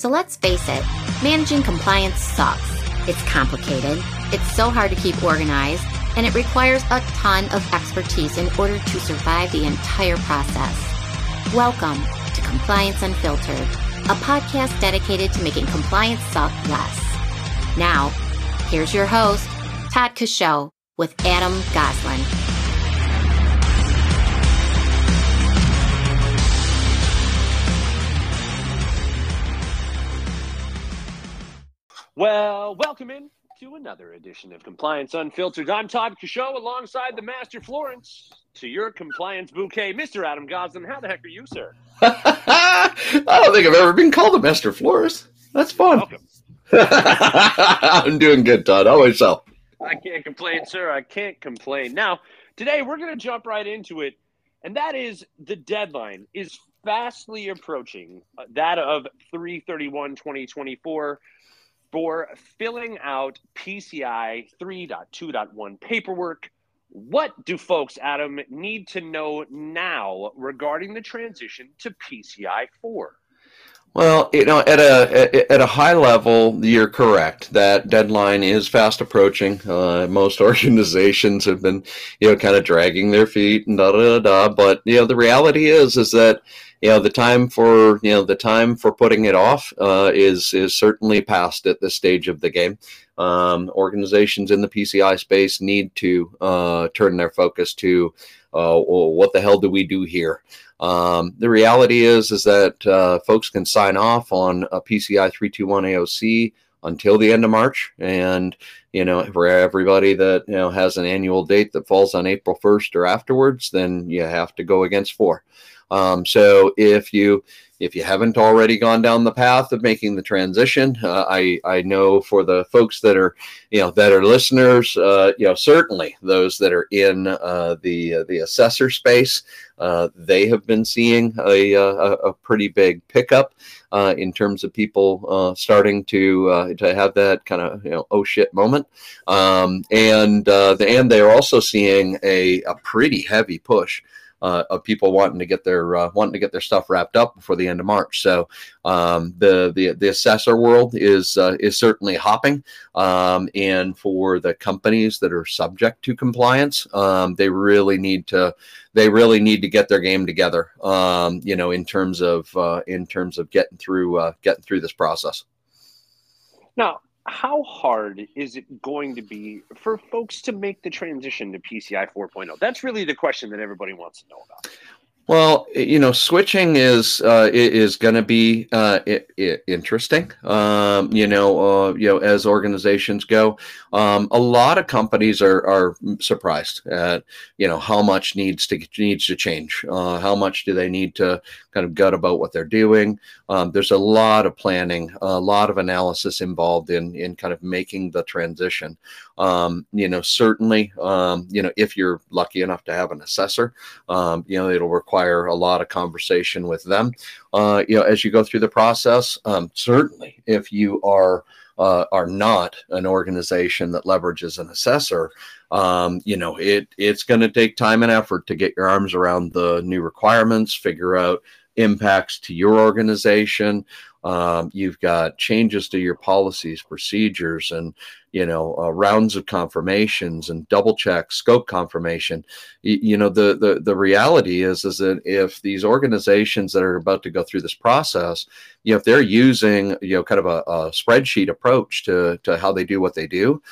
So let's face it, managing compliance sucks. It's complicated, it's so hard to keep organized, and it requires a ton of expertise in order to survive the entire process. Welcome to Compliance Unfiltered, a podcast dedicated to making compliance suck less. Now, here's your host, Todd Coshow, with Adam Goslin. Well, welcome in to another edition of Compliance Unfiltered. I'm Todd Coshow alongside the Master Florence to your compliance bouquet, Mr. Adam Goslin. How the heck are you, sir? I don't think I've ever been called a Master Florist. That's fun. Welcome. I'm doing good, Todd. How about yourself? I can't complain, sir. I can't complain. Now, today we're going to jump right into it, and that is the deadline is fastly approaching uh, that of 331 2024 for filling out PCI 3.2.1 paperwork. What do folks, Adam, need to know now regarding the transition to PCI 4? Well, you know, at a at a high level, you're correct. That deadline is fast approaching. Uh, most organizations have been, you know, kind of dragging their feet and da da da. But you know, the reality is, is that you know the time for you know the time for putting it off uh, is is certainly past at this stage of the game. Um, organizations in the PCI space need to uh, turn their focus to uh, what the hell do we do here? Um, the reality is is that uh, folks can sign off on a PCI 321 AOC until the end of March, and you know for everybody that you know has an annual date that falls on April 1st or afterwards, then you have to go against four. Um, so if you if you haven't already gone down the path of making the transition, uh, I I know for the folks that are you know that are listeners, uh, you know certainly those that are in uh, the uh, the assessor space, uh, they have been seeing a a, a pretty big pickup uh, in terms of people starting to to have that kind of you know oh shit moment, um, and the, and they are also seeing a a pretty heavy push uh, of people wanting to get their uh, wanting to get their stuff wrapped up before the end of March. So um, the the the assessor world is uh, is certainly hopping, um, and for the companies that are subject to compliance, um, they really need to they really need to get their game together. Um, you know, in terms of uh, in terms of getting through uh, getting through this process. Now, how hard is it going to be for folks to make the transition to PCI 4.0? That's really the question that everybody wants to know about. Well, you know, switching is uh, is going to be uh, interesting. Um, you know, uh, you know, as organizations go, um, a lot of companies are are surprised at you know how much needs to needs to change. Uh, how much do they need to kind of gut about what they're doing? Um, there's a lot of planning, a lot of analysis involved in in kind of making the transition. Um, you know, certainly, um, you know, if you're lucky enough to have an assessor, um, you know, it'll require a lot of conversation with them. Uh, you know, as you go through the process, um, certainly, if you are uh, are not an organization that leverages an assessor, um, you know, it it's going to take time and effort to get your arms around the new requirements, figure out impacts to your organization. Um, you've got changes to your policies, procedures, and you know uh, rounds of confirmations and double check, scope confirmation. You, know the, the the reality is is that if these organizations that are about to go through this process, you know if they're using you know kind of a, a spreadsheet approach to to how they do what they do,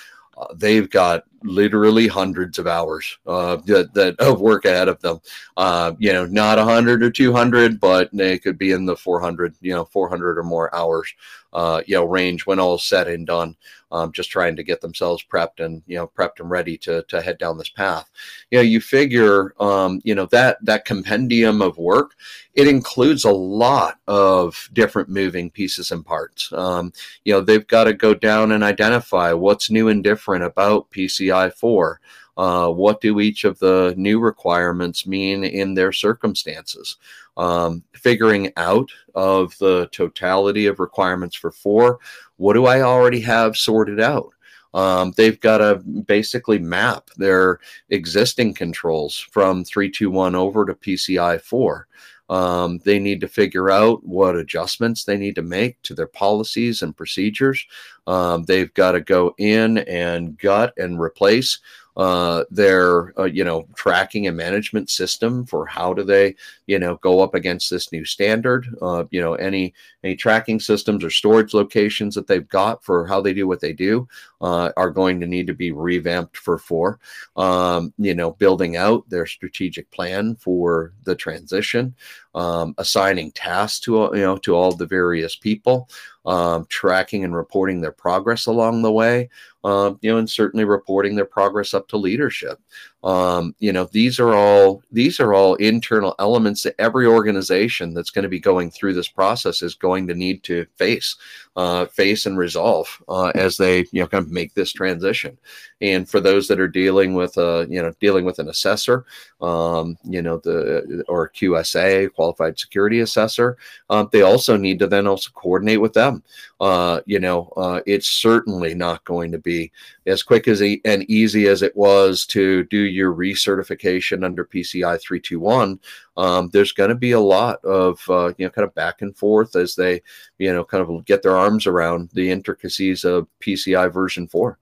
they've got literally hundreds of hours uh, that, that of work ahead of them. Uh, you know, not 100 or 200, but they could be in the 400, you know, 400 or more hours, uh, you know, range when all said and done. Um, just trying to get themselves prepped and you know prepped and ready to to head down this path. You know, you figure, um, you know, that that compendium of work it includes a lot of different moving pieces and parts. Um, you know, they've got to go down and identify what's new and different about PCI4? Uh, what do each of the new requirements mean in their circumstances? Um, figuring out of the totality of requirements for four, what do I already have sorted out? Um, they've got to basically map their existing controls from 321 over to PCI 4. Um, they need to figure out what adjustments they need to make to their policies and procedures. Um, they've got to go in and gut and replace uh, their uh, you know tracking and management system for how do they you know go up against this new standard uh, you know any any tracking systems or storage locations that they've got for how they do what they do uh, are going to need to be revamped for four. Um, you know building out their strategic plan for the transition um, assigning tasks to you know to all the various people um, tracking and reporting their progress along the way um, you know, and certainly reporting their progress up to leadership. Um, you know, these are all these are all internal elements that every organization that's going to be going through this process is going to need to face, uh, face and resolve uh, as they you know kind of make this transition. And for those that are dealing with a you know dealing with an assessor, um, you know the or QSA qualified security assessor, um, they also need to then also coordinate with them. Uh, you know, uh, it's certainly not going to be as quick as e- and easy as it was to do your recertification under PCI 321, um, there's going to be a lot of uh, you know kind of back and forth as they you know kind of get their arms around the intricacies of PCI version four.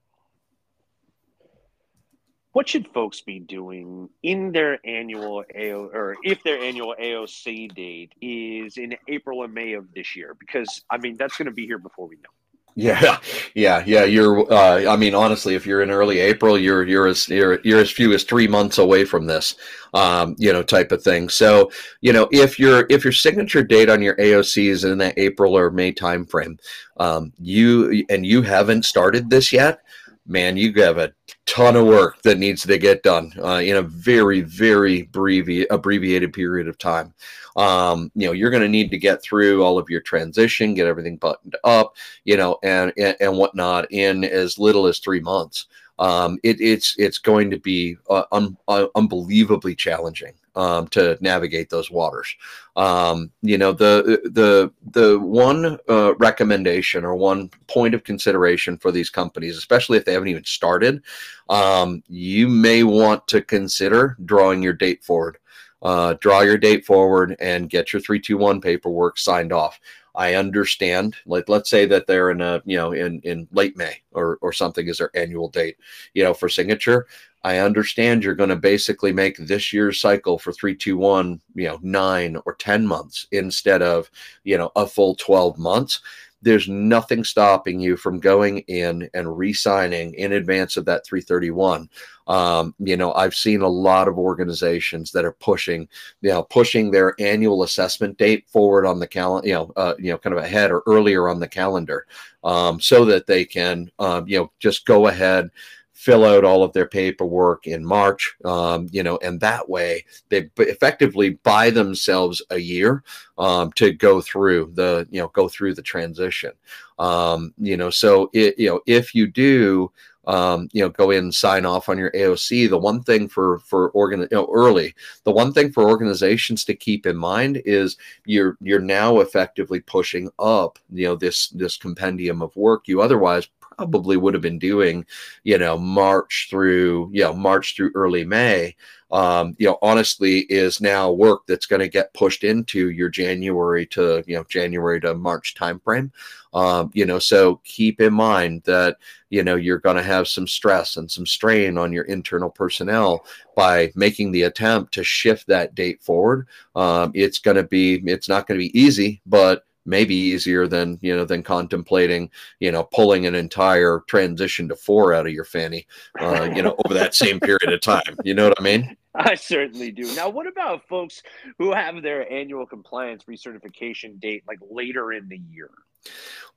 What should folks be doing in their annual AO or if their annual AOC date is in April or May of this year? Because I mean that's going to be here before we know. Yeah, yeah, yeah. You're. Uh, I mean, honestly, if you're in early April, you're you're as you're, you're as few as three months away from this, um, you know, type of thing. So, you know, if your if your signature date on your AOC is in that April or May timeframe, um, you and you haven't started this yet, man, you have a ton of work that needs to get done uh, in a very, very abbrevi- abbreviated period of time. Um, you know, you're going to need to get through all of your transition, get everything buttoned up, you know, and and, and whatnot in as little as three months. Um, it, it's it's going to be uh, un- uh, unbelievably challenging um, to navigate those waters. Um, you know, the the the one uh, recommendation or one point of consideration for these companies, especially if they haven't even started, um, you may want to consider drawing your date forward. Uh, draw your date forward and get your 321 paperwork signed off. I understand. Like, let's say that they're in a, you know, in in late May or or something is their annual date, you know, for signature. I understand you're going to basically make this year's cycle for 321, you know, nine or 10 months instead of, you know, a full 12 months. There's nothing stopping you from going in and re signing in advance of that 331. Um, you know, I've seen a lot of organizations that are pushing, you know, pushing their annual assessment date forward on the calendar, you know, uh, you know, kind of ahead or earlier on the calendar, um, so that they can, um, you know, just go ahead fill out all of their paperwork in March, um, you know, and that way they effectively buy themselves a year um, to go through the, you know, go through the transition. Um, you know, so it, you know, if you do, um, you know, go in and sign off on your AOC. The one thing for for organ, you know, early, the one thing for organizations to keep in mind is you're you're now effectively pushing up, you know, this this compendium of work you otherwise probably would have been doing, you know, March through, you know, March through early May, um, you know, honestly is now work that's going to get pushed into your January to, you know, January to March timeframe. Um, you know, so keep in mind that, you know, you're going to have some stress and some strain on your internal personnel by making the attempt to shift that date forward. Um, it's going to be, it's not going to be easy, but maybe easier than you know than contemplating you know pulling an entire transition to four out of your fanny uh, you know over that same period of time. You know what i mean? I certainly do. Now what about folks who have their annual compliance recertification date like later in the year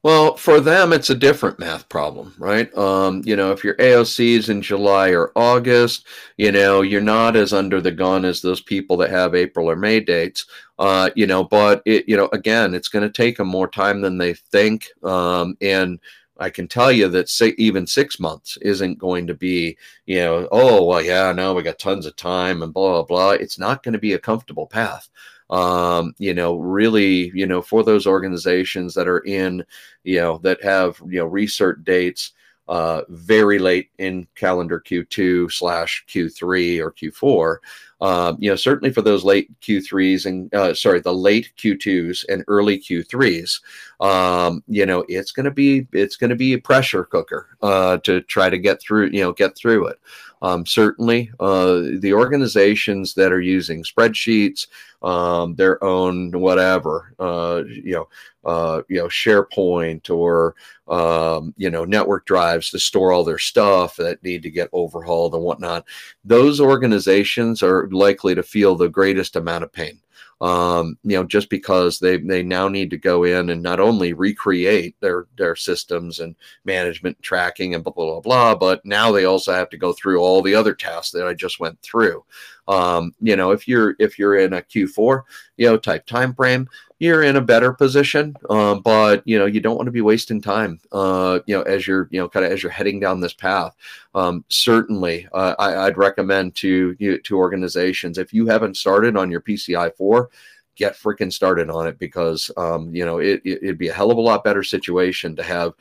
well, for them, it's a different math problem, right? Um, you know, if your AOC is in July or August, you know, you're not as under the gun as those people that have April or May dates. Uh, you know, but it, you know, again, it's going to take them more time than they think. Um, and I can tell you that say, even six months isn't going to be, you know, oh, well, yeah, no, we got tons of time and blah, blah, blah. It's not going to be a comfortable path um, you know, really, you know, for those organizations that are in, you know, that have, you know, research dates, uh, very late in calendar Q2 slash Q3 or Q4, um, you know, certainly for those late Q3s and uh, sorry, the late Q2s and early Q3s, um, you know, it's going to be it's going to be a pressure cooker uh, to try to get through, you know, get through it. Um, certainly, uh, the organizations that are using spreadsheets, um, their own whatever, uh, you know, uh, you know, SharePoint or um, you know, network drives to store all their stuff that need to get overhauled and whatnot. Those organizations are likely to feel the greatest amount of pain um, you know, just because they they now need to go in and not only recreate their their systems and management tracking and blah blah blah blah, but now they also have to go through all the other tasks that I just went through. Um, you know, if you're if you're in a Q4, you know, type time frame, you're in a better position. Um, but you know, you don't want to be wasting time. Uh, you know, as you're you know kind of as you're heading down this path. Um, certainly, uh, I, would recommend to you to organizations if you haven't started on your PCI four, get freaking started on it because um, you know it, it, it'd be a hell of a lot better situation to have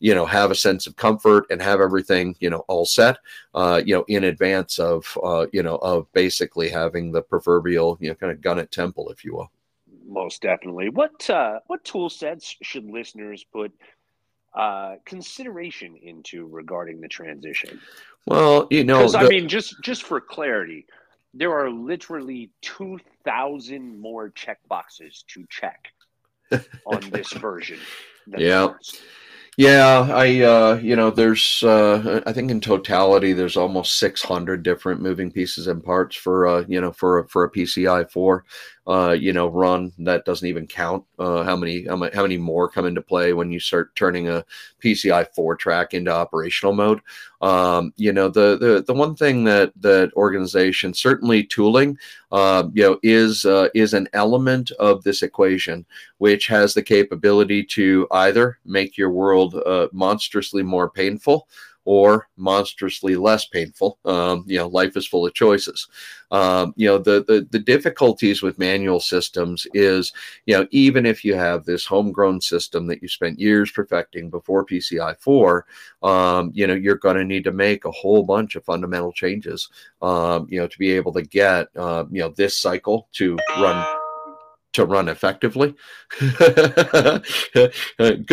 you know have a sense of comfort and have everything you know all set uh, you know in advance of uh, you know of basically having the proverbial you know kind of gun at temple if you will most definitely. What uh, what tool sets should listeners put uh, consideration into regarding the transition? Well, you know, the... I mean, just just for clarity, there are literally two thousand more check boxes to check on this version. yeah. Yeah, I uh, you know, there's uh, I think in totality there's almost 600 different moving pieces and parts for uh, you know for for a PCI 4 uh, you know, run. That doesn't even count uh, how many how many more come into play when you start turning a PCI four track into operational mode. Um, you know, the the the one thing that that organization certainly tooling, uh, you know, is uh, is an element of this equation which has the capability to either make your world uh, monstrously more painful or monstrously less painful. Um, you know, life is full of choices. Um, you know, the, the the difficulties with manual systems is, you know, even if you have this homegrown system that you spent years perfecting before PCI four, um, you know, you're going to need to make a whole bunch of fundamental changes, um, you know, to be able to get, uh, you know, this cycle to run to run effectively. Good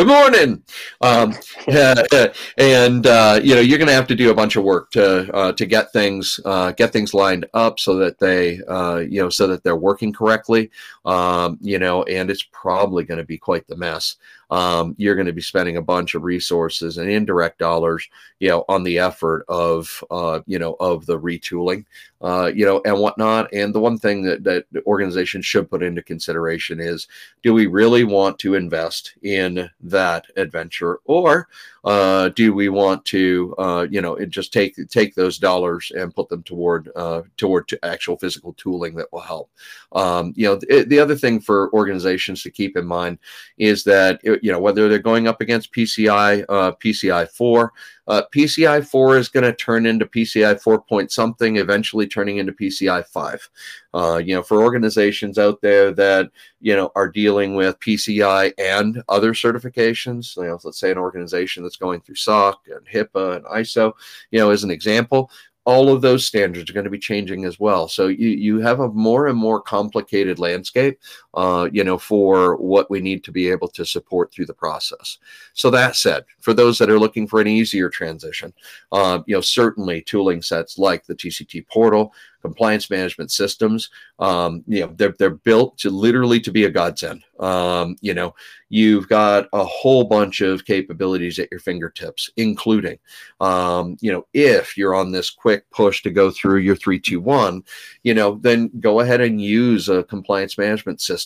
morning. Um, and uh, you know you're going to have to do a bunch of work to uh, to get things uh, get things lined up so that they uh, you know so that they're working correctly. Um, you know, and it's probably going to be quite the mess um, you're going to be spending a bunch of resources and indirect dollars, you know, on the effort of, uh, you know, of the retooling, uh, you know, and whatnot. And the one thing that that organizations should put into consideration is, do we really want to invest in that adventure, or uh, do we want to, uh, you know, just take take those dollars and put them toward uh, toward to actual physical tooling that will help? Um, you know, the, the, other thing for organizations to keep in mind is that you know whether they're going up against PCI, uh, PCI four, uh, PCI 4 is going to turn into PCI 4 point something, eventually turning into PCI 5. Uh, you know, for organizations out there that, you know, are dealing with PCI and other certifications, you know, let's say an organization that's going through SOC and HIPAA and ISO, you know, as an example, all of those standards are going to be changing as well. So you you have a more and more complicated landscape, uh, you know, for what we need to be able to support through the process. So that said, for those that are looking for an easier transition, uh, you know, certainly tooling sets like the TCT portal, compliance management systems. Um, you know, they're, they're built to literally to be a godsend. Um, you know, you've got a whole bunch of capabilities at your fingertips, including, um, you know, if you're on this quick push to go through your 321, you know, then go ahead and use a compliance management system.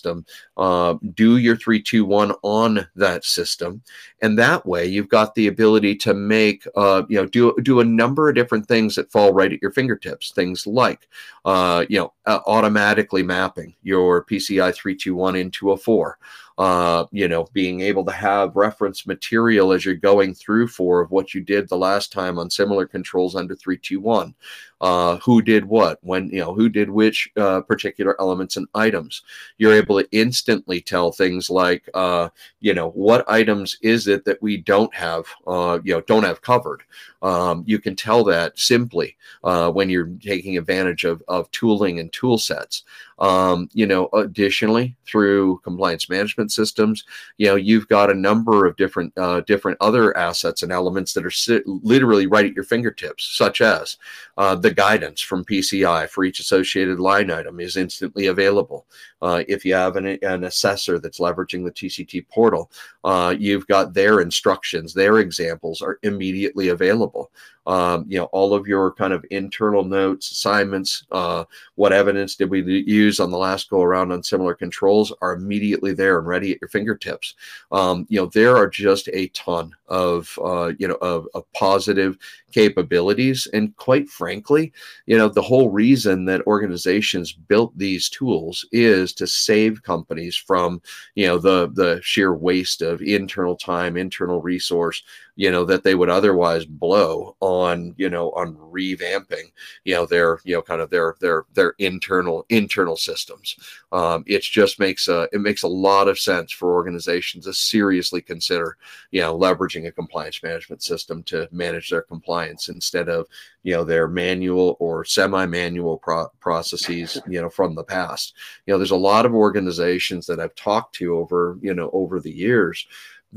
Uh, do your 321 on that system. And that way you've got the ability to make, uh, you know, do, do a number of different things that fall right at your fingertips. Things like uh, you know, automatically mapping your PCI 321 into a 4. uh, you know, being able to have reference material as you're going through for of what you did the last time on similar controls under 321 uh, who did what, when, you know, who did which uh, particular elements and items. You're able to instantly tell things like, uh, you know, what items is it that we don't have, uh, you know, don't have covered. Um, you can tell that simply uh, when you're taking advantage of, of tooling and tool sets. Um, you know, additionally, through compliance management systems, you know, you've got a number of different uh, different other assets and elements that are sit- literally right at your fingertips, such as uh, guidance from PCI for each associated line item is instantly available. Uh, if you have an, an, assessor that's leveraging the TCT portal, uh, you've got their instructions, their examples are immediately available. Um, you know, all of your kind of internal notes, assignments, uh, what evidence did we use on the last go around on similar controls are immediately there and ready at your fingertips. Um, you know, there are just a ton of, uh, you know, of, of positive capabilities. And quite frankly, you know, the whole reason that organizations built these tools is to save companies from, you know, the, the sheer waste of internal time, internal resource, you know that they would otherwise blow on you know on revamping you know their you know kind of their their their internal internal systems. Um, it just makes a it makes a lot of sense for organizations to seriously consider you know leveraging a compliance management system to manage their compliance instead of you know their manual or semi-manual pro- processes you know from the past. You know there's a lot of organizations that i've talked to over you know over the years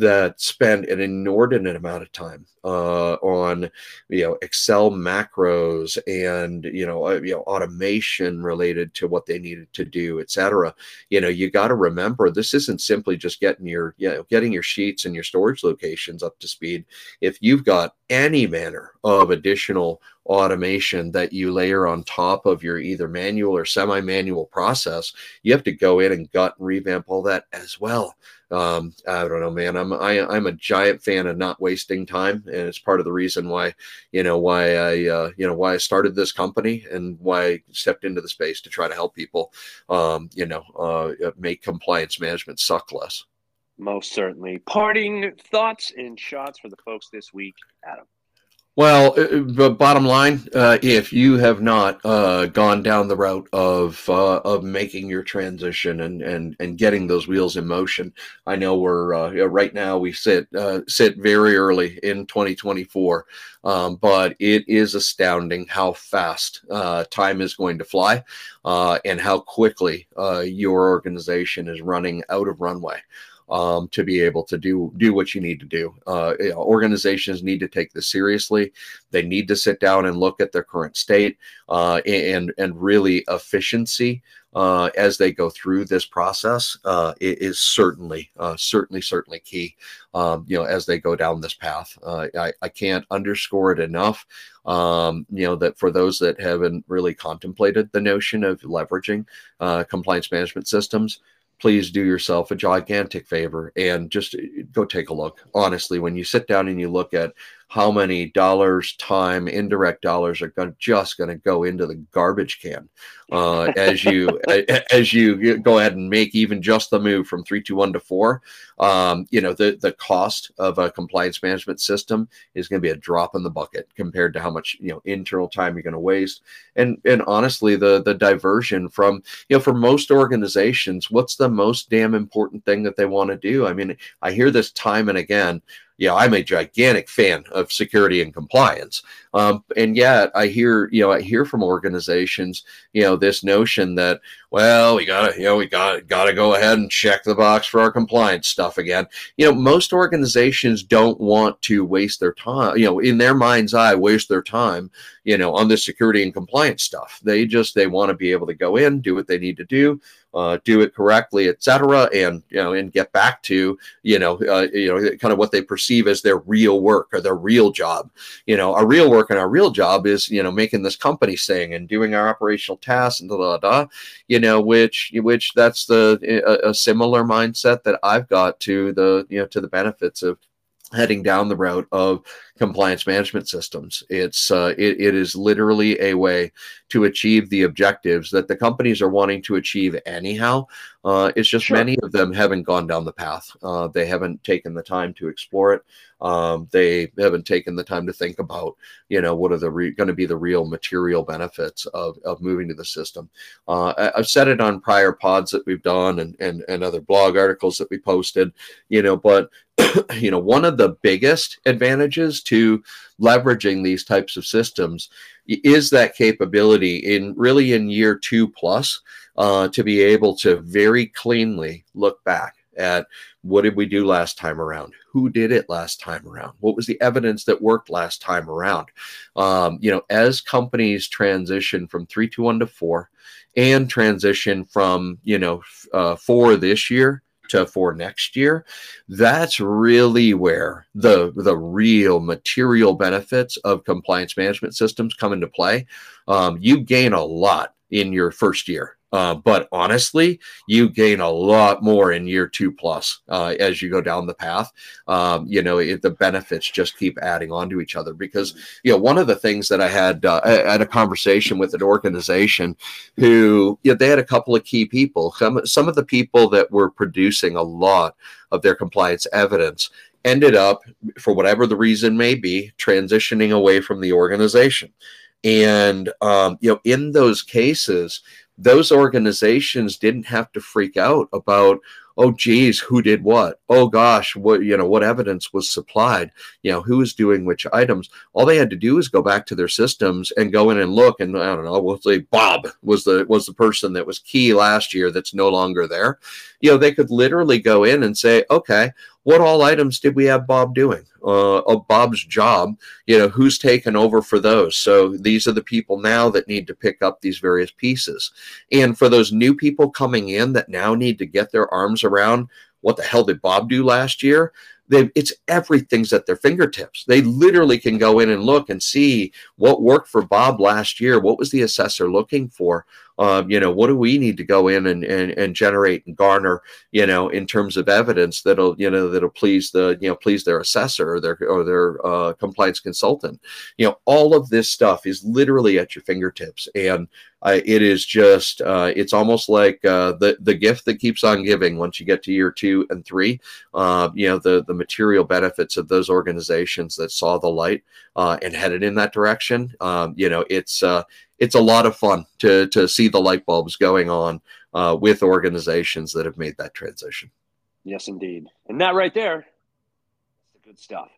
that spend an inordinate amount of time uh, on you know Excel macros and you know uh, you know automation related to what they needed to do, etc. You know, you got to remember this isn't simply just getting your you know getting your sheets and your storage locations up to speed. If you've got any manner of additional automation that you layer on top of your either manual or semi-manual process, you have to go in and gut and revamp all that as well. Um, I don't know, man. I'm I, am i am a giant fan of not wasting time, and it's part of the reason why you know why I uh, you know why I started this company and why I stepped into the space to try to help people, um, you know, uh, make compliance management suck less. Most certainly. Parting thoughts and shots for the folks this week, Adam. Well, uh, uh bottom line, uh, if you have not uh, gone down the route of uh, of making your transition and, and and getting those wheels in motion, I know we're uh, right now we sit sit very early in 2024, um, but it is astounding how fast time is going to fly, and how quickly your organization is running out of runway um, to be able to do do what you need to do. Uh, you know, organizations need to take this seriously. They need to sit down and look at their current state uh, and and really efficiency uh, as they go through this process uh, is certainly uh, certainly certainly key. Um, you know, as they go down this path, uh, I, I can't underscore it enough. Um, you know that for those that haven't really contemplated the notion of leveraging uh, compliance management systems please do yourself a gigantic favor and just go take a look. Honestly, when you sit down and you look at how many dollars, time, indirect dollars are just going to go into the garbage can uh, as you as you go ahead and make even just the move from three to one to four. Um, you know the the cost of a compliance management system is going to be a drop in the bucket compared to how much you know internal time you're going to waste. And and honestly, the the diversion from you know for most organizations, what's the most damn important thing that they want to do? I mean, I hear this time and again yeah, I'm a gigantic fan of security and compliance. Um, and yet I hear, you know, I hear from organizations, you know, this notion that, well, we gotta, you know, we gotta, gotta go ahead and check the box for our compliance stuff again. You know, most organizations don't want to waste their time, you know, in their mind's eye, waste their time, you know, on the security and compliance stuff. They just they want to be able to go in, do what they need to do, uh, do it correctly, etc., and you know, and get back to you know, uh, you know, kind of what they perceive as their real work or their real job. You know, our real work and our real job is you know making this company sing and doing our operational tasks and da da da. You know, which which that's the a, a similar mindset that I've got to the you know to the benefits of heading down the route of compliance management systems. It's uh, it, it is literally a way to achieve the objectives that the companies are wanting to achieve anyhow. Uh, it's just sure. many of them haven't gone down the path. Uh, they haven't taken the time to explore it. Um, they haven't taken the time to think about, you know, what are the re- going to be the real material benefits of, of moving to the system. Uh, I, have said it on prior pods that we've done and, and, and other blog articles that we posted, you know, but you know, one of the biggest advantages to leveraging these types of systems is that capability in really in year two plus uh, to be able to very cleanly look back at what did we do last time around? Who did it last time around? What was the evidence that worked last time around? Um, you know as companies transition from 321 to 4 and transition from you know uh, 4 this year to for next year that's really where the the real material benefits of compliance management systems come into play. Um, you gain a lot in your first year uh, but honestly, you gain a lot more in year two plus uh, as you go down the path. Um, you know, it, the benefits just keep adding on to each other because, you know, one of the things that I had, uh, I had a conversation with an organization who, you know, they had a couple of key people. Some, some of the people that were producing a lot of their compliance evidence ended up, for whatever the reason may be, transitioning away from the organization. And, um, you know, in those cases, those organizations didn't have to freak out about oh geez who did what? Oh gosh what you know what evidence was supplied? You know who was doing which items? All they had to do is go back to their systems and go in and look and i don't know we'll say bob was the was the person that was key last year that's no longer there. You know they could literally go in and say okay what all items did we have Bob doing? Uh, of Bob's job, you know, who's taken over for those? So these are the people now that need to pick up these various pieces. And for those new people coming in that now need to get their arms around what the hell did Bob do last year? They, it's everything's at their fingertips. They literally can go in and look and see what worked for Bob last year. What was the assessor looking for? Um, you know, what do we need to go in and, and, and generate and garner, you know, in terms of evidence that'll, you know, that'll please the, you know, please their assessor or their, or their uh, compliance consultant. You know, all of this stuff is literally at your fingertips. And uh, it is just, uh, it's almost like uh, the, the gift that keeps on giving once you get to year two and three. Uh, you know, the, the material benefits of those organizations that saw the light uh, and headed in that direction. Um, you know, it's, it's a lot of fun to to see the light bulbs going on uh, with organizations that have made that transition. Yes, indeed, and that right there, the good stuff.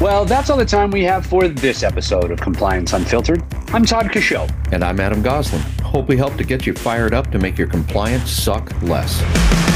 Well, that's all the time we have for this episode of Compliance Unfiltered. I'm Todd Coshow. And I'm Adam Goslin. Hope we helped to get you fired up to make your compliance suck less.